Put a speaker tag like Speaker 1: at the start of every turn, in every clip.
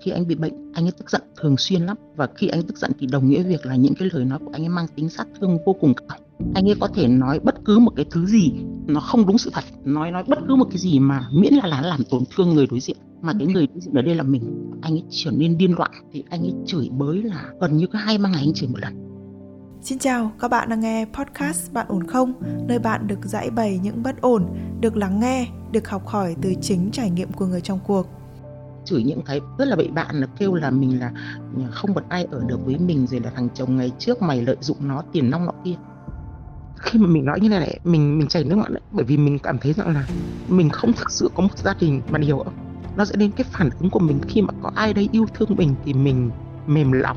Speaker 1: khi anh bị bệnh anh ấy tức giận thường xuyên lắm. Và khi anh tức giận thì đồng nghĩa việc là những cái lời nói của anh ấy mang tính sát thương vô cùng cao anh ấy có thể nói bất cứ một cái thứ gì nó không đúng sự thật nói nói bất cứ một cái gì mà miễn là là làm tổn thương người đối diện. Mà cái người đối diện ở đây là mình. Anh ấy trở nên điên loạn thì anh ấy chửi bới là gần như có hai ba ngày anh chửi một lần.
Speaker 2: Xin chào, các bạn đang nghe podcast Bạn ổn không? Nơi bạn được giải bày những bất ổn, được lắng nghe, được học hỏi từ chính trải nghiệm của người trong cuộc
Speaker 1: chửi những cái rất là bậy bạn là kêu là mình là ừ, không một ai ở được với mình rồi là thằng chồng ngày trước mày lợi dụng nó, tiền nong nọ kia. Khi mà mình nói như này này, mình mình chảy nước mắt đấy, bởi vì mình cảm thấy rằng là mình không thực sự có một gia đình mà điều nó sẽ đến cái phản ứng của mình khi mà có ai đây yêu thương mình thì mình mềm lòng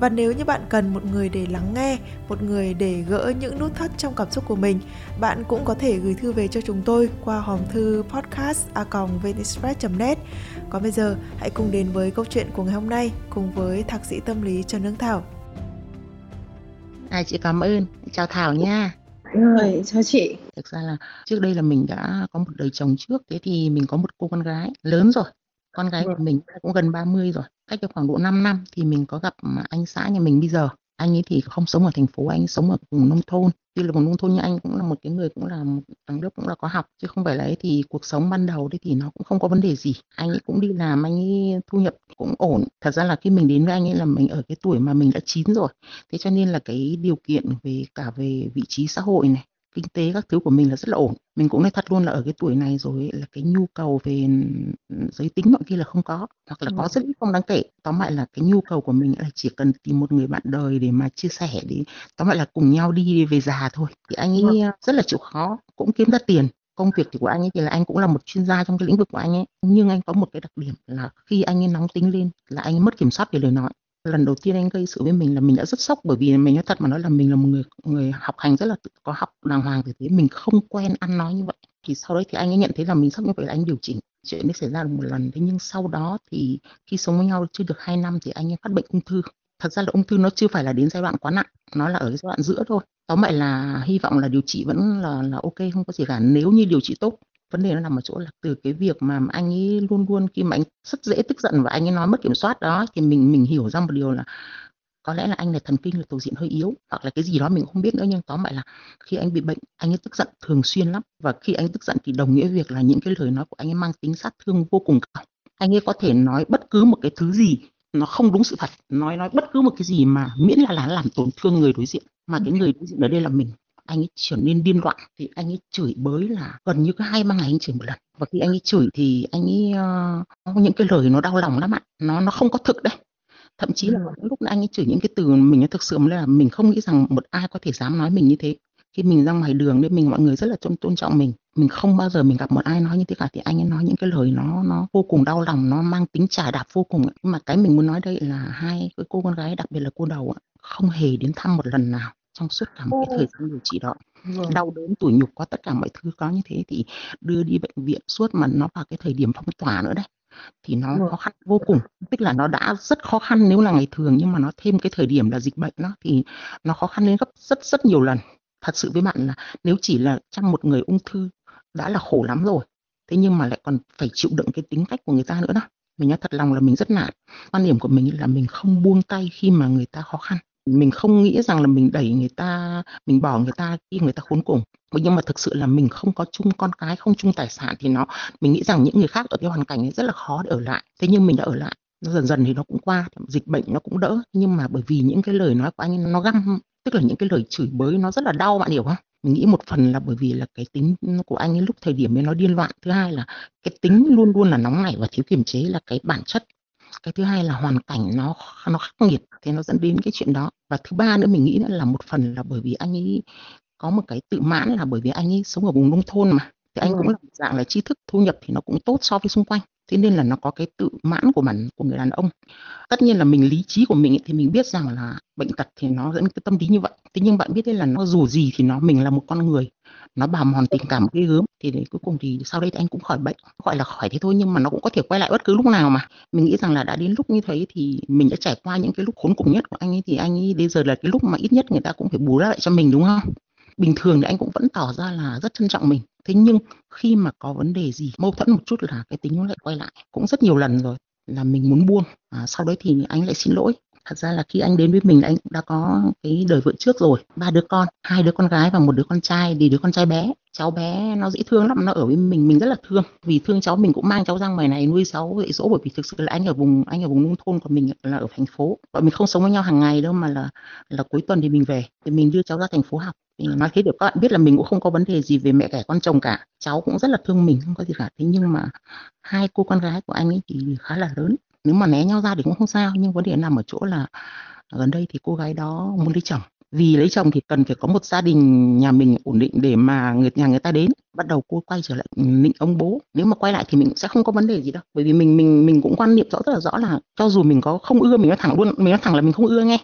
Speaker 2: Và nếu như bạn cần một người để lắng nghe, một người để gỡ những nút thắt trong cảm xúc của mình, bạn cũng có thể gửi thư về cho chúng tôi qua hòm thư podcast net Còn bây giờ, hãy cùng đến với câu chuyện của ngày hôm nay cùng với thạc sĩ tâm lý Trần Hương Thảo.
Speaker 1: À, chị cảm ơn. Chào Thảo nha.
Speaker 3: Rồi, chào chị.
Speaker 1: Thực ra là trước đây là mình đã có một đời chồng trước, thế thì mình có một cô con gái lớn rồi. Con gái của vâng. mình cũng gần 30 rồi. Cách được khoảng độ 5 năm thì mình có gặp anh xã nhà mình bây giờ anh ấy thì không sống ở thành phố anh sống ở vùng nông thôn tuy là vùng nông thôn nhưng anh cũng là một cái người cũng là một thằng lớp cũng là có học chứ không phải là ấy thì cuộc sống ban đầu đấy thì nó cũng không có vấn đề gì anh ấy cũng đi làm anh ấy thu nhập cũng ổn thật ra là khi mình đến với anh ấy là mình ở cái tuổi mà mình đã chín rồi thế cho nên là cái điều kiện về cả về vị trí xã hội này kinh tế các thứ của mình là rất là ổn. Mình cũng nói thật luôn là ở cái tuổi này rồi là cái nhu cầu về giới tính mọi kia là không có hoặc là có vâng. rất ít không đáng kể. Tóm lại là cái nhu cầu của mình là chỉ cần tìm một người bạn đời để mà chia sẻ để tóm lại là cùng nhau đi về già thôi. Thì anh ấy vâng. rất là chịu khó cũng kiếm ra tiền. Công việc thì của anh ấy thì là anh cũng là một chuyên gia trong cái lĩnh vực của anh ấy. Nhưng anh có một cái đặc điểm là khi anh ấy nóng tính lên là anh ấy mất kiểm soát về lời nói lần đầu tiên anh gây sự với mình là mình đã rất sốc bởi vì mình nói thật mà nói là mình là một người người học hành rất là tự, có học đàng hoàng thì thế. Mình không quen ăn nói như vậy. Thì sau đấy thì anh ấy nhận thấy là mình sốc như vậy là anh điều chỉnh. Chuyện đấy xảy ra được một lần. Thế nhưng sau đó thì khi sống với nhau chưa được 2 năm thì anh ấy phát bệnh ung thư. Thật ra là ung thư nó chưa phải là đến giai đoạn quá nặng. Nó là ở giai đoạn giữa thôi. Tóm lại là hy vọng là điều trị vẫn là là ok không có gì cả. Nếu như điều trị tốt vấn đề nó nằm ở chỗ là từ cái việc mà anh ấy luôn luôn khi mà anh rất dễ tức giận và anh ấy nói mất kiểm soát đó thì mình mình hiểu ra một điều là có lẽ là anh là thần kinh là tổ diện hơi yếu hoặc là cái gì đó mình không biết nữa nhưng tóm lại là khi anh bị bệnh anh ấy tức giận thường xuyên lắm. Và khi anh tức giận thì đồng nghĩa việc là những cái lời nói của anh ấy mang tính sát thương vô cùng cao. Anh ấy có thể nói bất cứ một cái thứ gì nó không đúng sự thật nói nói bất cứ một cái gì mà miễn là là làm tổn thương người đối diện mà cái người đối diện ở đây là mình anh ấy trở nên điên loạn thì anh ấy chửi bới là gần như có hai ba ngày anh chửi một lần. Và khi anh ấy chửi thì anh ấy uh, những cái lời nó đau lòng lắm ạ. Nó nó không có thực đấy. Thậm chí là những lúc anh ấy chửi những cái từ mình thực sự là mình không nghĩ rằng một ai có thể dám nói mình như thế. Khi mình ra ngoài đường nên mình mọi người rất là tôn tôn trọng mình. Mình không bao giờ mình gặp một ai nói như thế cả thì anh ấy nói những cái lời nó nó vô cùng đau lòng nó mang tính trả đạp vô cùng nhưng mà cái mình muốn nói đây là hai cái cô con gái đặc biệt là cô đầu không hề đến thăm một lần nào trong suốt cả một cái thời gian điều trị đó. Vâng. đau đớn tủi nhục có tất cả mọi thứ có như thế thì đưa đi bệnh viện suốt mà nó vào cái thời điểm phong tỏa nữa đấy thì nó vâng. khó khăn vô cùng. Tức là nó đã rất khó khăn nếu là ngày thường nhưng mà nó thêm cái thời điểm là dịch bệnh đó thì nó khó khăn lên gấp rất rất nhiều lần. Thật sự với bạn là nếu chỉ là chăm một người ung thư đã là khổ lắm rồi thế nhưng mà lại còn phải chịu đựng cái tính cách của người ta nữa đó. Mình nói thật lòng là mình rất nản. Quan điểm của mình là mình không buông tay khi mà người ta khó khăn mình không nghĩ rằng là mình đẩy người ta, mình bỏ người ta khi người ta khốn cùng. Nhưng mà thực sự là mình không có chung con cái, không chung tài sản thì nó, mình nghĩ rằng những người khác ở cái hoàn cảnh ấy rất là khó để ở lại. Thế nhưng mình đã ở lại, nó dần dần thì nó cũng qua, dịch bệnh nó cũng đỡ. Nhưng mà bởi vì những cái lời nói của anh nó găm, tức là những cái lời chửi bới nó rất là đau, bạn hiểu không? Mình nghĩ một phần là bởi vì là cái tính của anh ấy lúc thời điểm ấy nó điên loạn. Thứ hai là cái tính luôn luôn là nóng nảy và thiếu kiềm chế là cái bản chất cái thứ hai là hoàn cảnh nó nó khắc nghiệt thế nó dẫn đến cái chuyện đó. Và thứ ba nữa mình nghĩ là một phần là bởi vì anh ấy có một cái tự mãn là bởi vì anh ấy sống ở vùng nông thôn mà. Thì anh cũng là dạng là tri thức thu nhập thì nó cũng tốt so với xung quanh thế nên là nó có cái tự mãn của bản của người đàn ông. Tất nhiên là mình lý trí của mình ấy, thì mình biết rằng là bệnh tật thì nó dẫn cái tâm lý như vậy. Thế nhưng bạn biết đấy là nó dù gì thì nó mình là một con người nó bào mòn tình cảm ghê gớm thì đến cuối cùng thì sau đây thì anh cũng khỏi bệnh gọi là khỏi thế thôi nhưng mà nó cũng có thể quay lại bất cứ lúc nào mà. Mình nghĩ rằng là đã đến lúc như thế thì mình đã trải qua những cái lúc khốn cùng nhất của anh ấy thì anh ấy bây giờ là cái lúc mà ít nhất người ta cũng phải bù đắp lại cho mình đúng không? Bình thường thì anh cũng vẫn tỏ ra là rất trân trọng mình. Thế nhưng khi mà có vấn đề gì mâu thuẫn một chút là cái tính nó lại quay lại. Cũng rất nhiều lần rồi là mình muốn buông. À, sau đấy thì anh lại xin lỗi thật ra là khi anh đến với mình là anh đã có cái đời vợ trước rồi, ba đứa con, hai đứa con gái và một đứa con trai. Thì đứa con trai bé, cháu bé nó dễ thương lắm, nó ở với mình mình rất là thương. Vì thương cháu, mình cũng mang cháu ra ngoài này nuôi cháu dạy dỗ. Bởi vì thực sự là anh ở vùng, anh ở vùng nông thôn còn mình là ở thành phố. Bọn mình không sống với nhau hàng ngày đâu mà là là cuối tuần thì mình về. Thì mình đưa cháu ra thành phố học. Thì nói thế để các bạn biết là mình cũng không có vấn đề gì về mẹ ghẻ con chồng cả. Cháu cũng rất là thương mình, không có gì cả. Thế nhưng mà hai cô con gái của anh ấy thì khá là lớn nếu mà né nhau ra thì cũng không sao, nhưng vấn đề nằm ở chỗ là gần đây thì cô gái đó muốn lấy chồng. Vì lấy chồng thì cần phải có một gia đình nhà mình ổn định để mà người, nhà người ta đến. Bắt đầu cô quay trở lại nịnh ông bố. Nếu mà quay lại thì mình sẽ không có vấn đề gì đâu. Bởi vì mình mình mình cũng quan niệm rõ rất là rõ là cho dù mình có không ưa, mình nói thẳng luôn, mình nói thẳng là mình không ưa nghe.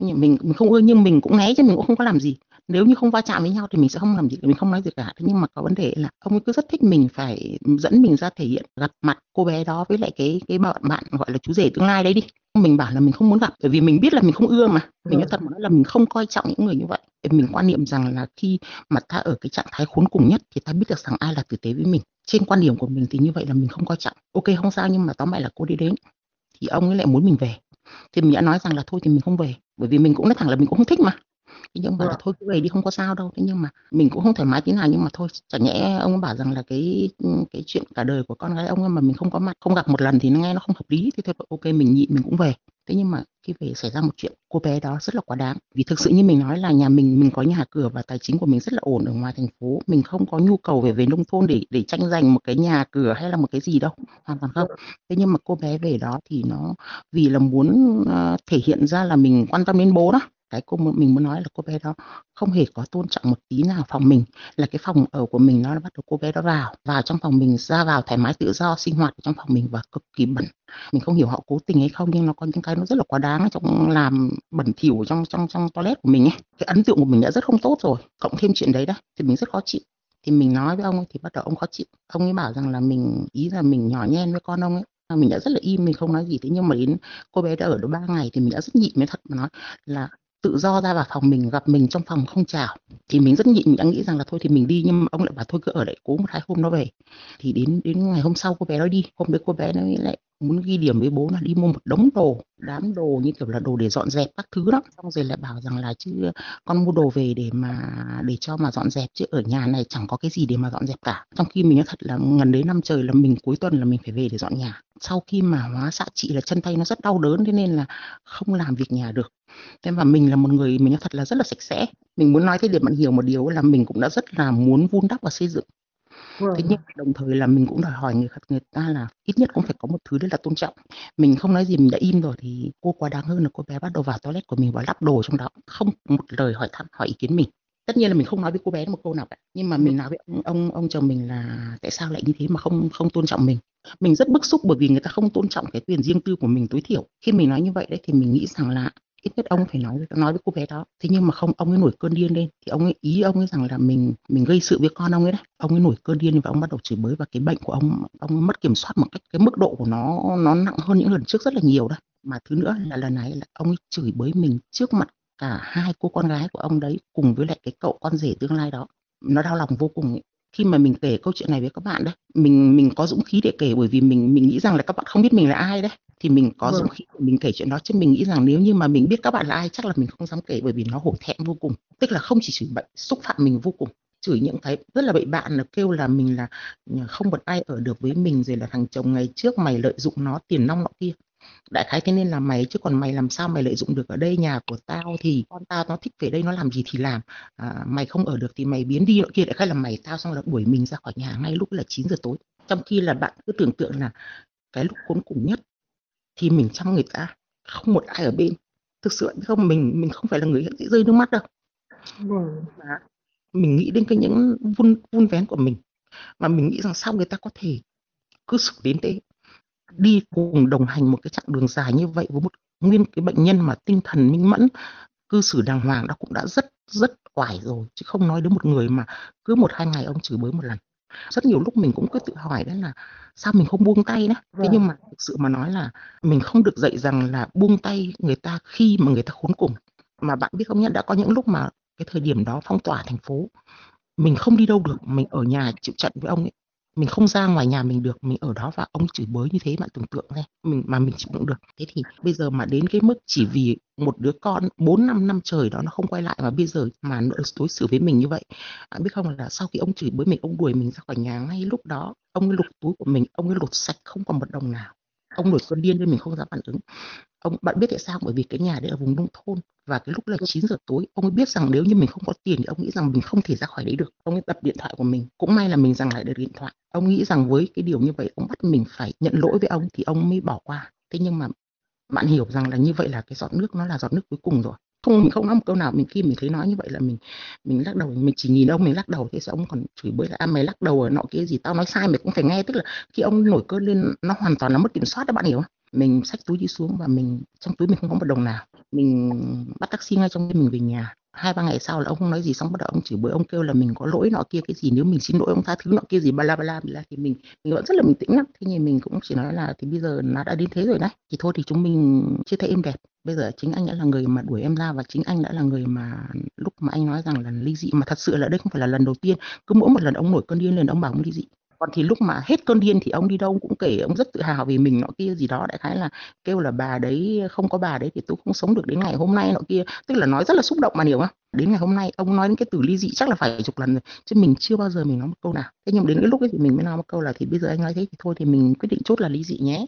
Speaker 1: Mình mình không ưa nhưng mình cũng né chứ, mình cũng không có làm gì nếu như không va chạm với nhau thì mình sẽ không làm gì mình không nói gì cả. Thế nhưng mà có vấn đề là ông ấy cứ rất thích mình phải dẫn mình ra thể hiện gặp mặt cô bé đó với lại cái cái bạn bạn gọi là chú rể tương lai đấy đi. Mình bảo là mình không muốn gặp bởi vì mình biết là mình không ưa mà. Mình nói thật mà nói là mình không coi trọng những người như vậy. Mình quan niệm rằng là khi mà ta ở cái trạng thái khốn cùng nhất thì ta biết được rằng ai là tử tế với mình. Trên quan điểm của mình thì như vậy là mình không coi trọng. Ok không sao nhưng mà tóm lại là cô đi đến thì ông ấy lại muốn mình về. Thì mình đã nói rằng là thôi thì mình không về bởi vì mình cũng nói thẳng là mình cũng không thích mà thế nhưng mà là thôi cứ về đi không có sao đâu. Thế nhưng mà mình cũng không thoải mái tí nào nhưng mà thôi chẳng nhẽ ông bảo rằng là cái cái chuyện cả đời của con gái ông mà mình không có mặt không gặp một lần thì nó nghe nó không hợp lý. Thì thôi ok mình nhịn mình cũng về. Thế nhưng mà khi về xảy ra một chuyện cô bé đó rất là quá đáng. Vì thực sự như mình nói là nhà mình mình có nhà cửa và tài chính của mình rất là ổn ở ngoài thành phố. Mình không có nhu cầu về về nông thôn để để tranh giành một cái nhà cửa hay là một cái gì đâu hoàn toàn không. Thế nhưng mà cô bé về đó thì nó vì là muốn uh, thể hiện ra là mình quan tâm đến bố đó cái cô mình muốn nói là cô bé đó không hề có tôn trọng một tí nào phòng mình, là cái phòng ở của mình nó bắt đầu cô bé đó vào vào trong phòng mình ra vào thoải mái tự do sinh hoạt trong phòng mình và cực kỳ bẩn. Mình không hiểu họ cố tình hay không nhưng nó có những cái nó rất là quá đáng trong làm bẩn thỉu trong trong trong toilet của mình ấy. Cái ấn tượng của mình đã rất không tốt rồi, cộng thêm chuyện đấy đó, thì mình rất khó chịu. Thì mình nói với ông ấy thì bắt đầu ông khó chịu. Ông ấy bảo rằng là mình, ý là mình nhỏ nhen với con ông ấy. Mình đã rất là im, mình không nói gì thế nhưng mà đến cô bé đã ở được ba ngày thì mình đã rất nhịn mới thật mà nói là tự do ra vào phòng mình, gặp mình trong phòng không chào. Thì mình rất nhịn mình đã nghĩ rằng là thôi thì mình đi, nhưng mà ông lại bảo thôi cứ ở lại cố một hai hôm nó về. Thì đến đến ngày hôm sau cô bé nó đi. Hôm đấy cô bé nó lại muốn ghi điểm với bố là đi mua một đống đồ, đám đồ như kiểu là đồ để dọn dẹp các thứ đó. Xong rồi lại bảo rằng là chứ con mua đồ về để mà, để cho mà dọn dẹp, chứ ở nhà này chẳng có cái gì để mà dọn dẹp cả. Trong khi mình nói thật là gần đến năm trời là mình cuối tuần là mình phải về để dọn nhà. Sau khi mà hóa xạ trị là chân tay nó rất đau đớn, thế nên là không làm việc nhà được thế mà mình là một người mình thật là rất là sạch sẽ mình muốn nói thế để bạn hiểu một điều là mình cũng đã rất là muốn vun đắp và xây dựng Vâng. Thế nhưng đồng thời là mình cũng đòi hỏi người người ta là ít nhất cũng phải có một thứ đấy là tôn trọng. Mình không nói gì mình đã im rồi thì cô quá đáng hơn là cô bé bắt đầu vào toilet của mình và lắp đồ trong đó, không một lời hỏi thăm, hỏi ý kiến mình. Tất nhiên là mình không nói với cô bé một câu nào cả, nhưng mà mình nói với ông ông ông chồng mình là tại sao lại như thế mà không không tôn trọng mình. Mình rất bức xúc bởi vì người ta không tôn trọng cái quyền riêng tư của mình tối thiểu. Khi mình nói như vậy đấy thì mình nghĩ rằng là ít nhất ông phải nói nói với cô bé đó. Thế nhưng mà không, ông ấy nổi cơn điên lên. Thì ông ấy, ý ông ấy rằng là mình mình gây sự với con ông ấy đấy. Ông ấy nổi cơn điên và ông bắt đầu chửi bới và cái bệnh của ông ông ấy mất kiểm soát một cách cái mức độ của nó nó nặng hơn những lần trước rất là nhiều đấy. Mà thứ nữa là lần này, là ông ấy chửi bới mình trước mặt cả hai cô con gái của ông đấy cùng với lại cái cậu con rể tương lai đó. Nó đau lòng vô cùng ấy. Khi mà mình kể câu chuyện này với các bạn đấy, mình mình có dũng khí để kể bởi vì mình mình nghĩ rằng là các bạn không biết mình là ai đấy thì mình có dũng vâng. khí để mình kể chuyện đó chứ mình nghĩ rằng nếu như mà mình biết các bạn là ai chắc là mình không dám kể bởi vì nó hổ thẹn vô cùng. Tức là không chỉ chửi bệnh xúc phạm mình vô cùng. Chửi những cái rất là bậy bạn là kêu là mình là không một ai ở được với mình rồi là thằng chồng ngày trước mày lợi dụng nó tiền nong nọ kia. Đại khái thế nên là mày chứ còn mày làm sao mày lợi dụng được ở đây nhà của tao thì con tao nó thích về đây nó làm gì thì làm. À, mày không ở được thì mày biến đi nọ kia. Đại khái là mày tao xong là đuổi mình ra khỏi nhà ngay lúc là 9 giờ tối. Trong khi là bạn cứ tưởng tượng là cái lúc khốn cùng nhất thì mình chăm người ta không một ai ở bên. Thực sự không mình mình không phải là người sẽ rơi nước mắt đâu. Vâng. mà mình nghĩ đến cái những vun vun vén của mình. Mà mình nghĩ rằng sao người ta có thể cứ xử đến thế đi cùng đồng hành một cái chặng đường dài như vậy với một nguyên cái bệnh nhân mà tinh thần minh mẫn cư xử đàng hoàng đó cũng đã rất rất oải rồi. Chứ không nói đến một người mà cứ một hai ngày ông chửi bới một lần rất nhiều lúc mình cũng cứ tự hỏi đấy là sao mình không buông tay đó? Thế nhưng mà thực sự mà nói là mình không được dạy rằng là buông tay người ta khi mà người ta khốn cùng. Mà bạn biết không nhá đã có những lúc mà cái thời điểm đó phong tỏa thành phố mình không đi đâu được mình ở nhà chịu trận với ông ấy mình không ra ngoài nhà mình được mình ở đó và ông chửi bới như thế bạn tưởng tượng xem mình mà mình chịu đựng được. Thế thì bây giờ mà đến cái mức chỉ vì một đứa con 4 năm năm trời đó nó không quay lại mà bây giờ mà nó đối xử với mình như vậy à, biết không là sau khi ông chửi bới mình ông đuổi mình ra khỏi nhà ngay lúc đó ông ấy lục túi của mình ông ấy lột sạch không còn một đồng nào. Ông nổi cơn điên nên mình không dám phản ứng ông bạn biết tại sao bởi vì cái nhà đấy ở vùng nông thôn và cái lúc là 9 giờ tối ông ấy biết rằng nếu như mình không có tiền thì ông nghĩ rằng mình không thể ra khỏi đấy được. Ông ấy đập điện thoại của mình. Cũng may là mình giằng lại được điện thoại. Ông nghĩ rằng với cái điều như vậy ông bắt mình phải nhận lỗi với ông thì ông mới bỏ qua. Thế nhưng mà bạn hiểu rằng là như vậy là cái giọt nước nó là giọt nước cuối cùng rồi. Không mình không nói một câu nào. Mình khi mình thấy nói như vậy là mình mình lắc đầu. Mình chỉ nhìn ông mình lắc đầu. Thế sao ông còn chửi bới là à, mày lắc đầu ở nọ kia gì? Tao nói sai mày cũng phải nghe. Tức là khi ông nổi cơn lên nó hoàn toàn là mất kiểm soát đó bạn hiểu không mình xách túi đi xuống và mình, trong túi mình không có một đồng nào. Mình bắt taxi ngay trong đêm mình về nhà. Hai, ba ngày sau là ông không nói gì, xong bắt đầu ông chửi bới, ông kêu là mình có lỗi nọ kia, cái gì, nếu mình xin lỗi ông tha thứ nọ kia gì ba la ba la thì mình mình vẫn rất là bình tĩnh lắm. Thế nhưng mình cũng chỉ nói là, thì bây giờ nó đã đến thế rồi đấy. Thì thôi thì chúng mình chia tay em đẹp. Bây giờ chính anh đã là người mà đuổi em ra và chính anh đã là người mà lúc mà anh nói rằng là ly dị mà thật sự là đây không phải là lần đầu tiên. Cứ mỗi một lần ông nổi cơn điên lên, ông bảo ông ly dị còn thì lúc mà hết cơn điên thì ông đi đâu cũng kể, ông rất tự hào vì mình nọ kia gì đó, đại khái là kêu là bà đấy không có bà đấy thì tôi không sống được đến ngày hôm nay nọ kia. Tức là nói rất là xúc động mà, hiểu không? Đến ngày hôm nay ông nói đến cái từ ly dị chắc là phải chục lần rồi, chứ mình chưa bao giờ mình nói một câu nào. Thế nhưng đến cái lúc ấy thì mình mới nói một câu là thì bây giờ anh nói thế thì thôi thì mình quyết định chốt là ly dị nhé.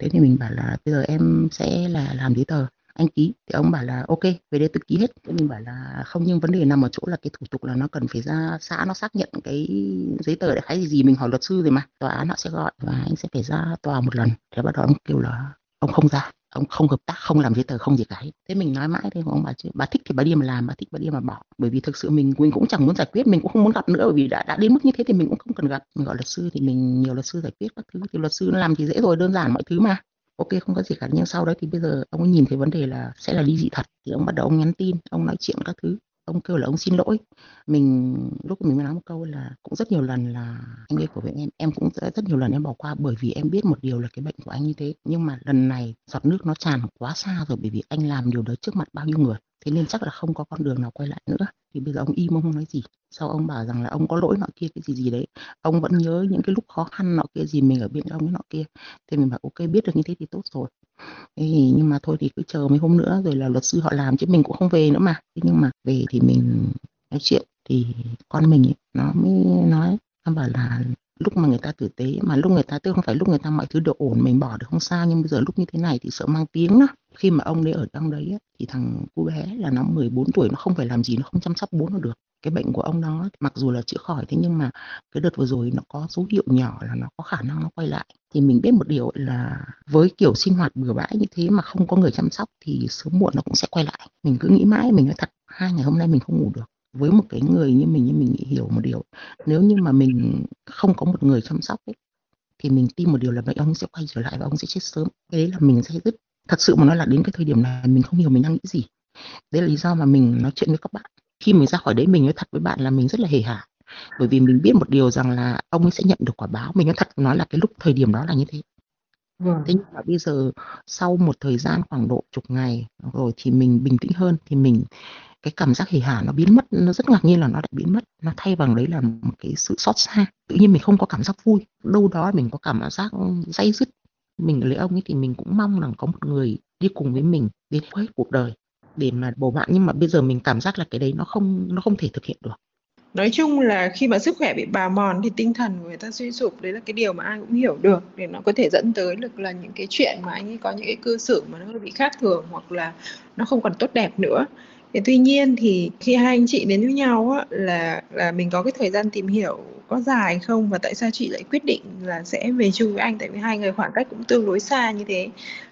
Speaker 1: Thế thì mình bảo là bây giờ em sẽ là, làm giấy tờ anh ký. Thì ông bảo là, ok, về đây tôi ký hết. Thế mình bảo là, không, nhưng vấn đề nằm ở chỗ là cái thủ tục là nó cần phải ra xã, nó xác nhận cái giấy tờ để khái gì gì, mình hỏi luật sư rồi mà. Tòa án họ sẽ gọi và anh sẽ phải ra tòa một lần. Thế bắt đầu ông kêu là, ông không ra, ông không hợp tác, không làm giấy tờ, không gì cả. Thế mình nói mãi thế, ông bà chứ, bà thích thì bà đi mà làm, bà thích bà đi mà bỏ. Bởi vì thực sự mình mình cũng chẳng muốn giải quyết, mình cũng không muốn gặp nữa, bởi vì đã đã đến mức như thế thì mình cũng không cần gặp. Mình gọi luật sư thì mình, nhiều luật sư giải quyết các thứ. Thì luật sư nó làm thì dễ rồi, đơn giản mọi thứ mà ok, không có gì cả. Nhưng sau đấy thì bây giờ ông ấy nhìn thấy vấn đề là sẽ là ly dị thật. Thì ông bắt đầu ông nhắn tin, ông nói chuyện các thứ. Ông kêu là ông xin lỗi. Mình, lúc mình mới nói một câu là cũng rất nhiều lần là anh ấy của với em em cũng rất nhiều lần em bỏ qua bởi vì em biết một điều là cái bệnh của anh như thế. Nhưng mà lần này giọt nước nó tràn quá xa rồi, bởi vì anh làm điều đó trước mặt bao nhiêu người thế nên chắc là không có con đường nào quay lại nữa. Thì bây giờ ông im ông không nói gì. Sau ông bảo rằng là ông có lỗi nọ kia cái gì gì đấy. Ông vẫn nhớ những cái lúc khó khăn nọ kia gì mình ở bên ông nọ kia. Thì mình bảo ok biết được như thế thì tốt rồi. Thì nhưng mà thôi thì cứ chờ mấy hôm nữa rồi là luật sư họ làm chứ mình cũng không về nữa mà. Thế nhưng mà về thì mình nói chuyện. Thì con mình ấy, nó mới nói nó bảo là lúc mà người ta tử tế mà lúc người ta, tức không phải lúc người ta mọi thứ đều ổn, mình bỏ được không sao, nhưng bây giờ lúc như thế này thì sợ mang tiếng đó khi mà ông đấy ở trong đấy thì thằng cô bé là nó 14 tuổi, nó không phải làm gì, nó không chăm sóc bố nó được. Cái bệnh của ông đó, mặc dù là chữa khỏi, thế nhưng mà cái đợt vừa rồi nó có dấu hiệu nhỏ là nó có khả năng nó quay lại. Thì mình biết một điều là với kiểu sinh hoạt bừa bãi như thế mà không có người chăm sóc thì sớm muộn nó cũng sẽ quay lại. Mình cứ nghĩ mãi, mình nói thật, hai ngày hôm nay mình không ngủ được với một cái người như mình như mình hiểu một điều. Nếu như mà mình không có một người chăm sóc ấy, thì mình tin một điều là bệnh ông sẽ quay trở lại và ông sẽ chết sớm. Cái đấy là mình sẽ rất thật sự mà nói là đến cái thời điểm này mình không hiểu mình đang nghĩ gì. Đấy là lý do mà mình nói chuyện với các bạn. Khi mình ra khỏi đấy mình nói thật với bạn là mình rất là hề hà bởi vì mình biết một điều rằng là ông ấy sẽ nhận được quả báo. Mình nói thật nói là cái lúc thời điểm đó là như thế. Vâng. thế nhưng mà bây giờ sau một thời gian khoảng độ chục ngày rồi thì mình bình tĩnh hơn thì mình cái cảm giác hỉ hả nó biến mất, nó rất ngạc nhiên là nó đã biến mất. Nó thay bằng đấy là một cái sự xót xa. Tự nhiên mình không có cảm giác vui. Đâu đó mình có cảm giác dây dứt. Mình lấy ông ấy thì mình cũng mong rằng có một người đi cùng với mình đến hết cuộc đời để mà bầu bạn. Nhưng mà bây giờ mình cảm giác là cái đấy nó không nó không thể thực hiện được.
Speaker 3: Nói chung là khi mà sức khỏe bị bào mòn thì tinh thần của người ta suy sụp, đấy là cái điều mà ai cũng hiểu được. Để nó có thể dẫn tới được là những cái chuyện mà anh ấy có những cái cư xử mà nó bị khác thường hoặc là nó không còn tốt đẹp nữa thế tuy nhiên thì khi hai anh chị đến với nhau á, là là mình có cái thời gian tìm hiểu có dài không? Và tại sao chị lại quyết định là sẽ về chung với anh? Tại vì hai người khoảng cách cũng tương đối xa như thế.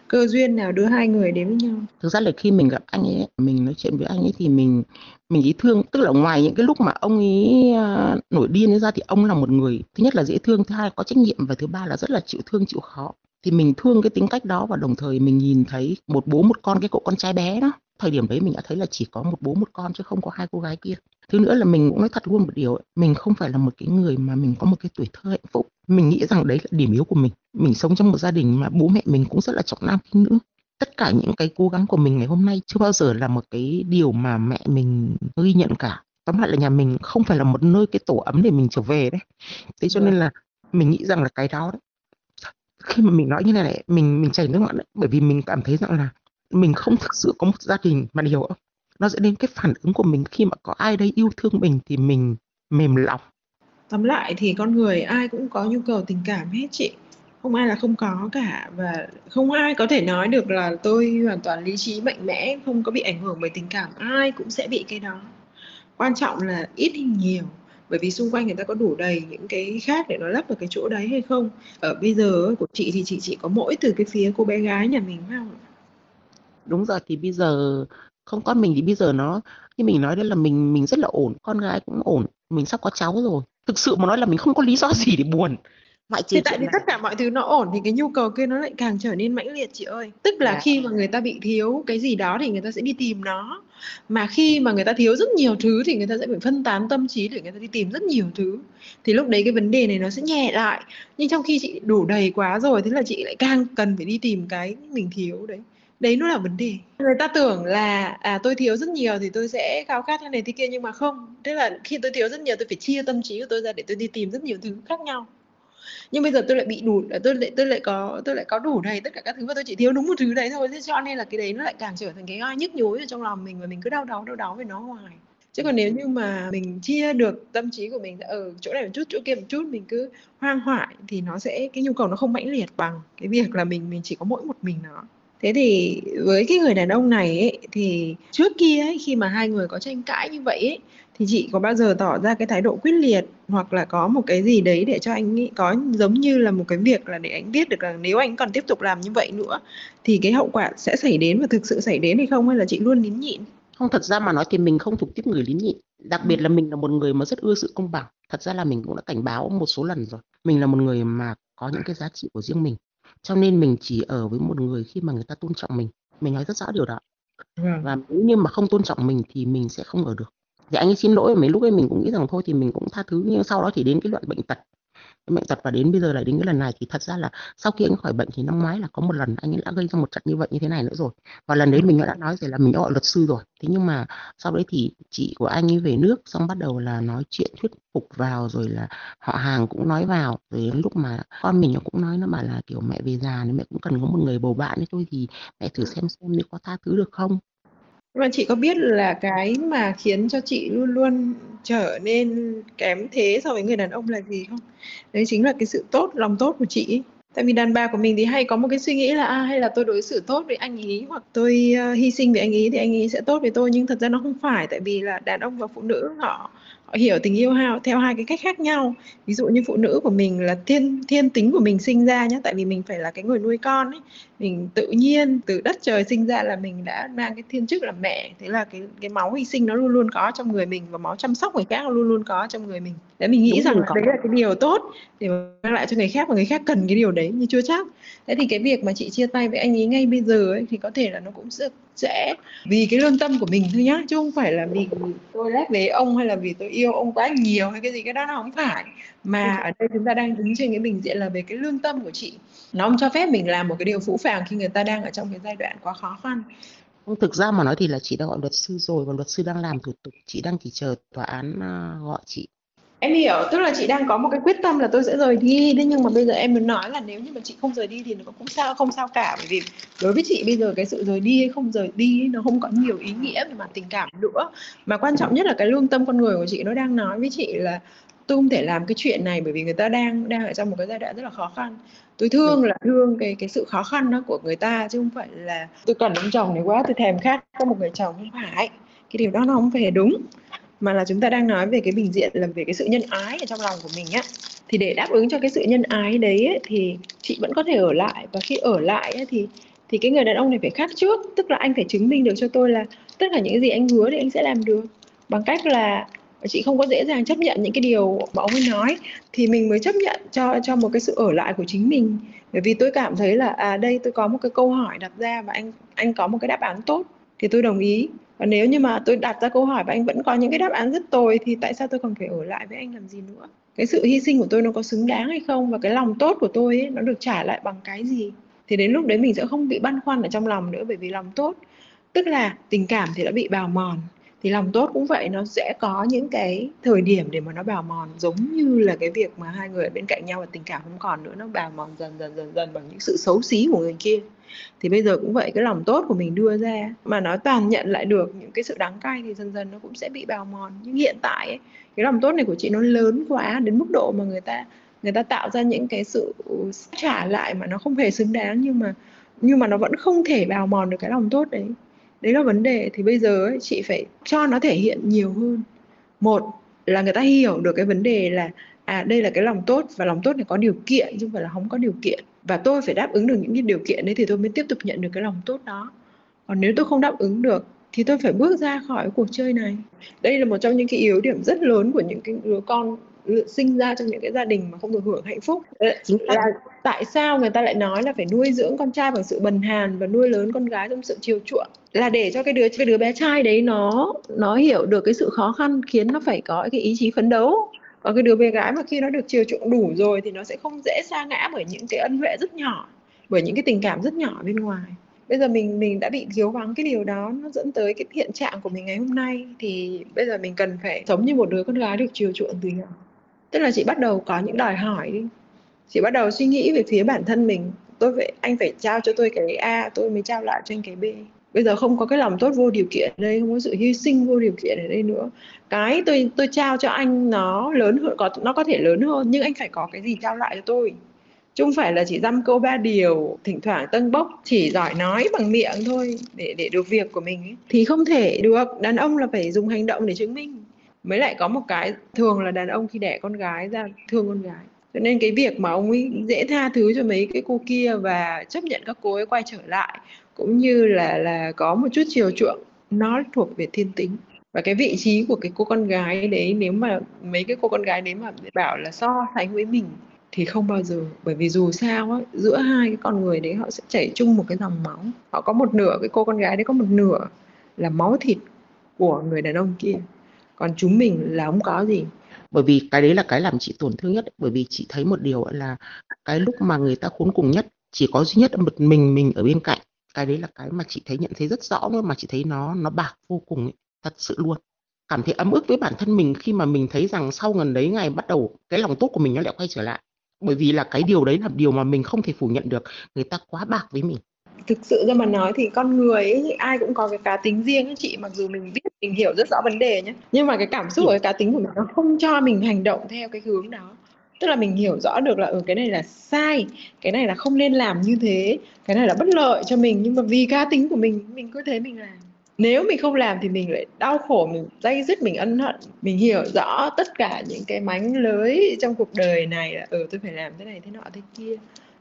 Speaker 3: Cơ duyên nào đưa hai người đến với nhau?
Speaker 1: Thực ra là khi mình gặp anh ấy mình nói chuyện với anh ấy thì mình mình ý thương. Tức là ngoài những cái lúc mà ông ấy à, nổi điên ra thì ông là một người thứ nhất là dễ thương thứ hai có trách nhiệm và thứ ba là rất là chịu thương chịu khó thì mình thương cái tính cách đó và đồng thời mình nhìn thấy một bố một con cái cậu con trai bé đó thời điểm đấy mình đã thấy là chỉ có một bố một con chứ không có hai cô gái kia. Thứ nữa là mình cũng nói thật luôn một điều ấy, mình không phải là một cái người mà mình có một cái tuổi thơ hạnh phúc. Mình nghĩ rằng đấy là điểm yếu của mình. Mình sống trong một gia đình mà bố mẹ mình cũng rất là trọng nam khinh nữ. Tất cả những cái cố gắng của mình ngày hôm nay chưa bao giờ là một cái điều mà mẹ mình ghi nhận cả. Tóm lại là nhà mình không phải là một nơi cái tổ ấm để mình trở về đấy. Thế cho nên là mình nghĩ rằng là cái đó đấy khi mà mình nói như này này, mình mình chảy nước mắt đấy, bởi vì mình cảm thấy rằng là mình không thực sự có một gia đình mà điều nó sẽ đến cái phản ứng của mình khi mà có ai đây yêu thương mình thì mình mềm lòng.
Speaker 3: Tóm lại thì con người ai cũng có nhu cầu tình cảm hết chị. Không ai là không có cả và không ai có thể nói được là tôi hoàn toàn lý trí, mạnh mẽ, không có bị ảnh hưởng bởi tình cảm. Ai cũng sẽ bị cái đó. Quan trọng là ít hay nhiều bởi vì xung quanh người ta có đủ đầy những cái khác để nó lấp vào cái chỗ đấy hay không? Ở bây giờ của chị thì chị chỉ có mỗi từ cái phía cô bé gái nhà mình phải không
Speaker 1: đúng rồi thì bây giờ không con mình thì bây giờ nó như mình nói đây là mình mình rất là ổn con gái cũng ổn mình sắp có cháu rồi. Thực sự mà nói là mình không có lý do gì để buồn.
Speaker 3: Ngoại trừ thì tại vì tất cả mọi thứ nó ổn thì cái nhu cầu kia nó lại càng trở nên mãnh liệt chị ơi. Tức là. Dạ. khi mà người ta bị thiếu cái gì đó thì người ta sẽ đi tìm nó mà khi mà người ta thiếu rất nhiều thứ thì người ta sẽ phải phân tán tâm trí để người ta đi tìm rất nhiều thứ. Thì lúc đấy cái vấn đề này nó sẽ nhẹ lại. Nhưng trong khi chị đủ đầy quá rồi, thế là chị lại càng cần phải đi tìm cái mình thiếu đấy. Đấy nó là vấn đề. Người ta tưởng là à tôi thiếu rất nhiều thì tôi sẽ khao khát thế này thế kia, nhưng mà không. Tức là khi tôi thiếu rất nhiều, tôi phải chia tâm trí của tôi ra để tôi đi tìm rất nhiều thứ khác nhau nhưng bây giờ tôi lại bị đủ à, tôi lại tôi lại có tôi lại có đủ đầy tất cả các thứ và tôi chỉ thiếu đúng một thứ đấy thôi. Thế cho nên là cái đấy nó lại càng trở thành cái gai nhức nhối ở trong lòng mình và mình cứ đau đớn đau đớn về nó hoài. Chứ còn nếu như mà mình chia được tâm trí của mình ở ừ, chỗ này một chút chỗ kia một chút mình cứ hoang hoại thì nó sẽ cái nhu cầu nó không mãnh liệt bằng cái việc là mình mình chỉ có mỗi một mình nó. Thế thì với cái người đàn ông này ấy, thì trước kia ấy, khi mà hai người có tranh cãi như vậy ấy, thì chị có bao giờ tỏ ra cái thái độ quyết liệt hoặc là có một cái gì đấy để cho anh ấy có giống như là một cái việc là để anh biết được là nếu anh còn tiếp tục làm như vậy nữa thì cái hậu quả sẽ xảy đến và thực sự xảy đến hay không hay là chị luôn nín nhịn?
Speaker 1: Không thật ra mà nói thì mình không thuộc tiếp người lín nhịn. Đặc biệt là mình là một người mà rất ưa sự công bằng. Thật ra là mình cũng đã cảnh báo một số lần rồi. Mình là một người mà có những cái giá trị của riêng mình. Cho nên mình chỉ ở với một người khi mà người ta tôn trọng mình. Mình nói rất rõ điều đó. Vâng. và nếu như mà không tôn trọng mình thì mình sẽ không ở được thì anh ấy xin lỗi mấy lúc ấy mình cũng nghĩ rằng thôi thì mình cũng tha thứ nhưng sau đó thì đến cái đoạn bệnh tật. Bệnh tật và đến bây giờ lại đến cái lần này thì thật ra là sau khi anh khỏi bệnh thì năm ngoái là có một lần anh ấy đã gây ra một trận như vậy như thế này nữa rồi. Và lần đấy mình đã nói rồi là mình đã gọi luật sư rồi. Thế nhưng mà sau đấy thì chị của anh ấy về nước xong bắt đầu là nói chuyện thuyết phục vào rồi là họ hàng cũng nói vào. Rồi đến lúc mà con mình nó cũng nói nó bảo là kiểu mẹ về già nên mẹ cũng cần có một người bầu bạn ấy thôi thì mẹ thử xem xem nếu có tha thứ được không
Speaker 3: mà chị có biết là cái mà khiến cho chị luôn luôn trở nên kém thế so với người đàn ông là gì không? Đấy chính là cái sự tốt, lòng tốt của chị Tại vì đàn bà của mình thì hay có một cái suy nghĩ là à, hay là tôi đối xử tốt với anh ý hoặc tôi uh, hy sinh vì anh ý thì anh ý sẽ tốt với tôi nhưng thật ra nó không phải tại vì là đàn ông và phụ nữ họ họ hiểu tình yêu hao theo hai cái cách khác nhau. Ví dụ như phụ nữ của mình là thiên thiên tính của mình sinh ra nhé tại vì mình phải là cái người nuôi con ấy. Mình tự nhiên từ đất trời sinh ra là mình đã mang cái thiên chức là mẹ. Thế là cái cái máu hy sinh nó luôn luôn có trong người mình và máu chăm sóc người khác luôn luôn có trong người mình. Để mình nghĩ Đúng rằng đấy là cái điều tốt để mang lại cho người khác và người khác cần cái điều đấy nhưng chưa chắc. Thế thì cái việc mà chị chia tay với anh ấy ngay bây giờ ấy, thì có thể là nó cũng sẽ vì cái lương tâm của mình thôi nhá chứ không phải là vì tôi lép với ông hay là vì tôi yêu ông quá nhiều hay cái gì cái đó nó không phải. Mà ở đây chúng ta đang đứng trên cái bình diện là về cái lương tâm của chị. Nó không cho phép mình làm một cái điều phũ phàng khi người ta đang ở trong cái giai đoạn quá khó khăn.
Speaker 1: Thực ra mà nói thì là chị đã gọi luật sư rồi và luật sư đang làm thủ tục. Chị đang chỉ chờ tòa án uh, gọi chị
Speaker 3: em hiểu, tức là chị đang có một cái quyết tâm là tôi sẽ rời đi, thế nhưng mà bây giờ em muốn nói là nếu như mà chị không rời đi thì nó cũng sao, không sao cả, bởi vì đối với chị bây giờ cái sự rời đi hay không rời đi nó không có nhiều ý nghĩa về mặt tình cảm nữa. Mà quan trọng nhất là cái lương tâm con người của chị nó đang nói với chị là tôi không thể làm cái chuyện này bởi vì người ta đang đang ở trong một cái giai đoạn rất là khó khăn. Tôi thương là thương cái cái sự khó khăn đó của người ta chứ không phải là tôi cần ông chồng này quá, tôi thèm khát có một người chồng không phải. Cái điều đó nó không phải đúng mà là chúng ta đang nói về cái bình diện là về cái sự nhân ái ở trong lòng của mình á thì để đáp ứng cho cái sự nhân ái đấy ấy, thì chị vẫn có thể ở lại. Và khi ở lại ấy, thì thì cái người đàn ông này phải khác trước tức là anh phải chứng minh được cho tôi là tất cả những gì anh hứa thì anh sẽ làm được. Bằng cách là chị không có dễ dàng chấp nhận những cái điều mà ông ấy nói thì mình mới chấp nhận cho cho một cái sự ở lại của chính mình. Bởi vì tôi cảm thấy là à đây tôi có một cái câu hỏi đặt ra và anh anh có một cái đáp án tốt thì tôi đồng ý. Và nếu như mà tôi đặt ra câu hỏi và anh vẫn có những cái đáp án rất tồi thì tại sao tôi còn phải ở lại với anh làm gì nữa? Cái sự hy sinh của tôi nó có xứng đáng hay không? Và cái lòng tốt của tôi ấy, nó được trả lại bằng cái gì? Thì đến lúc đấy mình sẽ không bị băn khoăn ở trong lòng nữa bởi vì lòng tốt tức là tình cảm thì đã bị bào mòn thì lòng tốt cũng vậy nó sẽ có những cái thời điểm để mà nó bào mòn giống như là cái việc mà hai người ở bên cạnh nhau và tình cảm không còn nữa nó bào mòn dần dần dần dần bằng những sự xấu xí của người kia. Thì bây giờ cũng vậy cái lòng tốt của mình đưa ra mà nó toàn nhận lại được những cái sự đắng cay thì dần dần nó cũng sẽ bị bào mòn. Nhưng hiện tại ấy, cái lòng tốt này của chị nó lớn quá đến mức độ mà người ta người ta tạo ra những cái sự trả lại mà nó không hề xứng đáng nhưng mà nhưng mà nó vẫn không thể bào mòn được cái lòng tốt đấy đấy là vấn đề. Thì bây giờ ấy, chị phải cho nó thể hiện nhiều hơn. Một là người ta hiểu được cái vấn đề là à đây là cái lòng tốt và lòng tốt này có điều kiện chứ không phải là không có điều kiện. Và tôi phải đáp ứng được những cái điều kiện đấy thì tôi mới tiếp tục nhận được cái lòng tốt đó. Còn nếu tôi không đáp ứng được thì tôi phải bước ra khỏi cuộc chơi này. Đây là một trong những cái yếu điểm rất lớn của những cái đứa con sinh ra trong những cái gia đình mà không được hưởng hạnh phúc. Chính là tại sao người ta lại nói là phải nuôi dưỡng con trai bằng sự bần hàn và nuôi lớn con gái trong sự chiều chuộng? Là để cho cái đứa cái đứa bé trai đấy nó nó hiểu được cái sự khó khăn khiến nó phải có cái ý chí phấn đấu. Và cái đứa bé gái mà khi nó được chiều chuộng đủ rồi thì nó sẽ không dễ sa ngã bởi những cái ân huệ rất nhỏ bởi những cái tình cảm rất nhỏ bên ngoài. Bây giờ mình mình đã bị thiếu vắng cái điều đó nó dẫn tới cái hiện trạng của mình ngày hôm nay thì bây giờ mình cần phải sống như một đứa con gái được chiều chuộng từ nhỏ tức là chị bắt đầu có những đòi hỏi đi. Chị bắt đầu suy nghĩ về phía bản thân mình. Tôi phải, anh phải trao cho tôi cái a, tôi mới trao lại cho anh cái b. Bây giờ không có cái lòng tốt vô điều kiện ở đây, không có sự hy sinh vô điều kiện ở đây nữa. Cái tôi tôi trao cho anh nó lớn hơn, có, nó có thể lớn hơn, nhưng anh phải có cái gì trao lại cho tôi? Chứ không phải là chỉ dăm câu ba điều, thỉnh thoảng tân bốc, chỉ giỏi nói bằng miệng thôi, để để được việc của mình ấy. thì không thể, được. Đàn ông là phải dùng hành động để chứng minh mới lại có một cái, thường là đàn ông khi đẻ con gái ra thương con gái. Cho nên cái việc mà ông ấy dễ tha thứ cho mấy cái cô kia và chấp nhận các cô ấy quay trở lại, cũng như là là có một chút chiều chuộng, nó thuộc về thiên tính. Và cái vị trí của cái cô con gái đấy, nếu mà mấy cái cô con gái đấy mà bảo là so sánh với mình thì không bao giờ. Bởi vì dù sao á, giữa hai cái con người đấy họ sẽ chảy chung một cái dòng máu. Họ có một nửa, cái cô con gái đấy có một nửa là máu thịt của người đàn ông kia còn chúng mình là không có gì.
Speaker 1: Bởi vì cái đấy là cái làm chị tổn thương nhất bởi vì chị thấy một điều là cái lúc mà người ta khốn cùng nhất chỉ có duy nhất một mình mình ở bên cạnh cái đấy là cái mà chị thấy nhận thấy rất rõ luôn mà chị thấy nó nó bạc vô cùng ấy, thật sự luôn. Cảm thấy ấm ức với bản thân mình khi mà mình thấy rằng sau gần đấy ngày bắt đầu cái lòng tốt của mình nó lại quay trở lại. Bởi vì là cái điều đấy là điều mà mình không thể phủ nhận được. Người ta quá bạc với mình
Speaker 3: thực sự ra mà nói thì con người ấy, ai cũng có cái cá tính riêng ấy chị mặc dù mình biết mình hiểu rất rõ vấn đề nhé nhưng mà cái cảm xúc của cái cá tính của mình nó không cho mình hành động theo cái hướng đó. Tức là mình hiểu rõ được là ở ừ, cái này là sai cái này là không nên làm như thế cái này là bất lợi cho mình. Nhưng mà vì cá tính của mình mình cứ thế mình làm. Nếu mình không làm thì mình lại đau khổ mình dây dứt mình ân hận mình hiểu rõ tất cả những cái mánh lưới trong cuộc đời này là ừ tôi phải làm thế này thế nọ thế kia.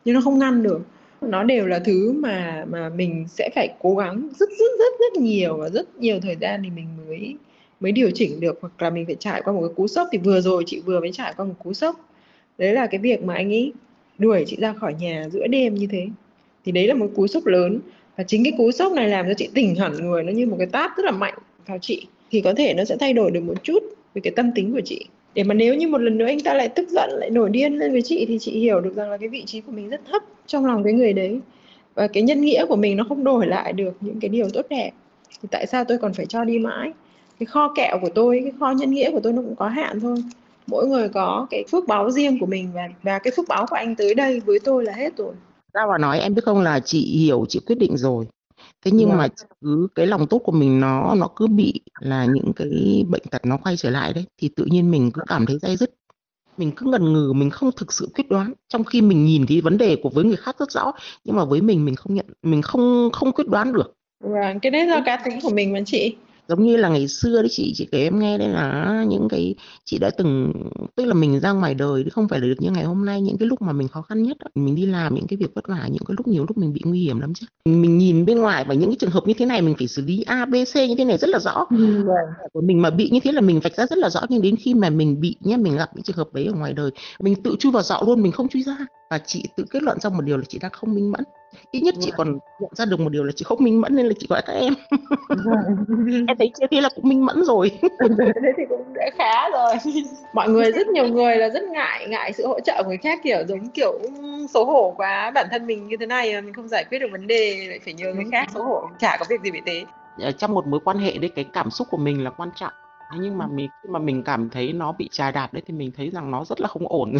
Speaker 3: Nhưng nó không ngăn được nó đều là thứ mà mà mình sẽ phải cố gắng rất rất rất rất nhiều và rất nhiều thời gian thì mình mới mới điều chỉnh được hoặc là mình phải trải qua một cái cú sốc. Thì vừa rồi chị vừa mới trải qua một cú sốc. Đấy là cái việc mà anh ấy đuổi chị ra khỏi nhà giữa đêm như thế. Thì đấy là một cú sốc lớn. Và chính cái cú sốc này làm cho chị tỉnh hẳn người. Nó như một cái tát rất là mạnh vào chị. Thì có thể nó sẽ thay đổi được một chút về cái tâm tính của chị để mà nếu như một lần nữa anh ta lại tức giận, lại nổi điên lên với chị thì chị hiểu được rằng là cái vị trí của mình rất thấp trong lòng cái người đấy. Và cái nhân nghĩa của mình nó không đổi lại được những cái điều tốt đẹp. Thì tại sao tôi còn phải cho đi mãi? Cái kho kẹo của tôi, cái kho nhân nghĩa của tôi nó cũng có hạn thôi. Mỗi người có cái phước báo riêng của mình và và cái phước báo của anh tới đây với tôi là hết rồi.
Speaker 1: Ra và nói em biết không là chị hiểu, chị quyết định rồi thế nhưng yeah. mà cứ cái lòng tốt của mình nó nó cứ bị là những cái bệnh tật nó quay trở lại đấy thì tự nhiên mình cứ cảm thấy dây dứt. Mình cứ ngần ngừ mình không thực sự quyết đoán. Trong khi mình nhìn thấy vấn đề của với người khác rất rõ nhưng mà với mình mình không nhận mình không không quyết đoán được.
Speaker 3: Vâng cái đấy là cá tính của mình mà chị
Speaker 1: giống như là ngày xưa đấy chị chị kể em nghe đây là những cái chị đã từng tức là mình ra ngoài đời không phải là được như ngày hôm nay những cái lúc mà mình khó khăn nhất mình đi làm những cái việc vất vả những cái lúc nhiều lúc mình bị nguy hiểm lắm chứ. Mình nhìn bên ngoài và những cái trường hợp như thế này mình phải xử lý a b c như thế này rất là rõ. Ừ, của mình mà bị như thế là mình vạch ra rất là rõ nhưng đến khi mà mình bị nhé mình gặp những trường hợp đấy ở ngoài đời mình tự chui vào dọ luôn mình không chui ra. Và chị tự kết luận ra một điều là chị đang không minh mẫn ít nhất chị còn nhận ra được một điều là chị không minh mẫn nên là chị gọi các em. Em thấy chưa thế là cũng minh mẫn rồi.
Speaker 3: Thế thì cũng đã khá rồi. Mọi người rất nhiều người là rất ngại ngại sự hỗ trợ của người khác kiểu giống kiểu xấu hổ quá bản thân mình như thế này mình không giải quyết được vấn đề lại phải nhờ người khác xấu hổ chả có việc gì bị thế.
Speaker 1: Trong một mối quan hệ đấy cái cảm xúc của mình là quan trọng Thế nhưng mà mình khi mà mình cảm thấy nó bị chà đạp đấy thì mình thấy rằng nó rất là không ổn.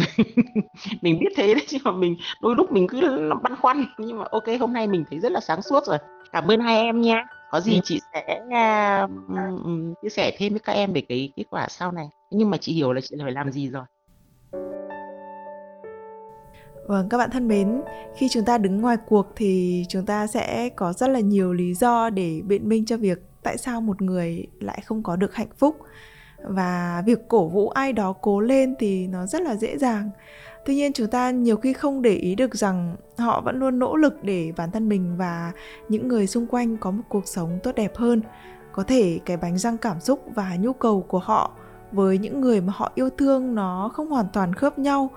Speaker 1: Mình biết thế đấy nhưng mà mình đôi lúc mình cứ băn khoăn. Nhưng mà ok hôm nay mình thấy rất là sáng suốt rồi. Cảm ơn hai em nha. Có gì chị sẽ uh, chia sẻ thêm với các em về cái kết quả sau này. Nhưng mà chị hiểu là chị phải làm gì rồi.
Speaker 2: Vâng, các bạn thân mến, khi chúng ta đứng ngoài cuộc thì chúng ta sẽ có rất là nhiều lý do để biện minh cho việc tại sao một người lại không có được hạnh phúc? Và việc cổ vũ ai đó cố lên thì nó rất là dễ dàng. Tuy nhiên chúng ta nhiều khi không để ý được rằng họ vẫn luôn nỗ lực để bản thân mình và những người xung quanh có một cuộc sống tốt đẹp hơn. Có thể cái bánh răng cảm xúc và nhu cầu của họ với những người mà họ yêu thương nó không hoàn toàn khớp nhau.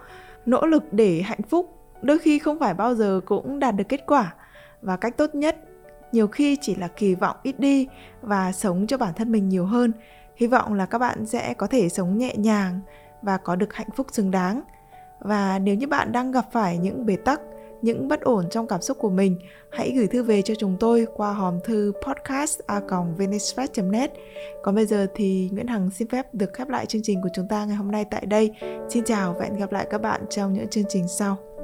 Speaker 2: Nỗ lực để hạnh phúc đôi khi không phải bao giờ cũng đạt được kết quả. Và cách tốt nhất nhiều khi chỉ là kỳ vọng ít đi và sống cho bản thân mình nhiều hơn. Hy vọng là các bạn sẽ có thể sống nhẹ nhàng và có được hạnh phúc xứng đáng. Và nếu như bạn đang gặp phải những bế tắc, những bất ổn trong cảm xúc của mình, hãy gửi thư về cho chúng tôi qua hòm thư podcast a net. Còn bây giờ thì nguyễn hằng xin phép được khép lại chương trình của chúng ta ngày hôm nay tại đây. Xin chào và hẹn gặp lại các bạn trong những chương trình sau.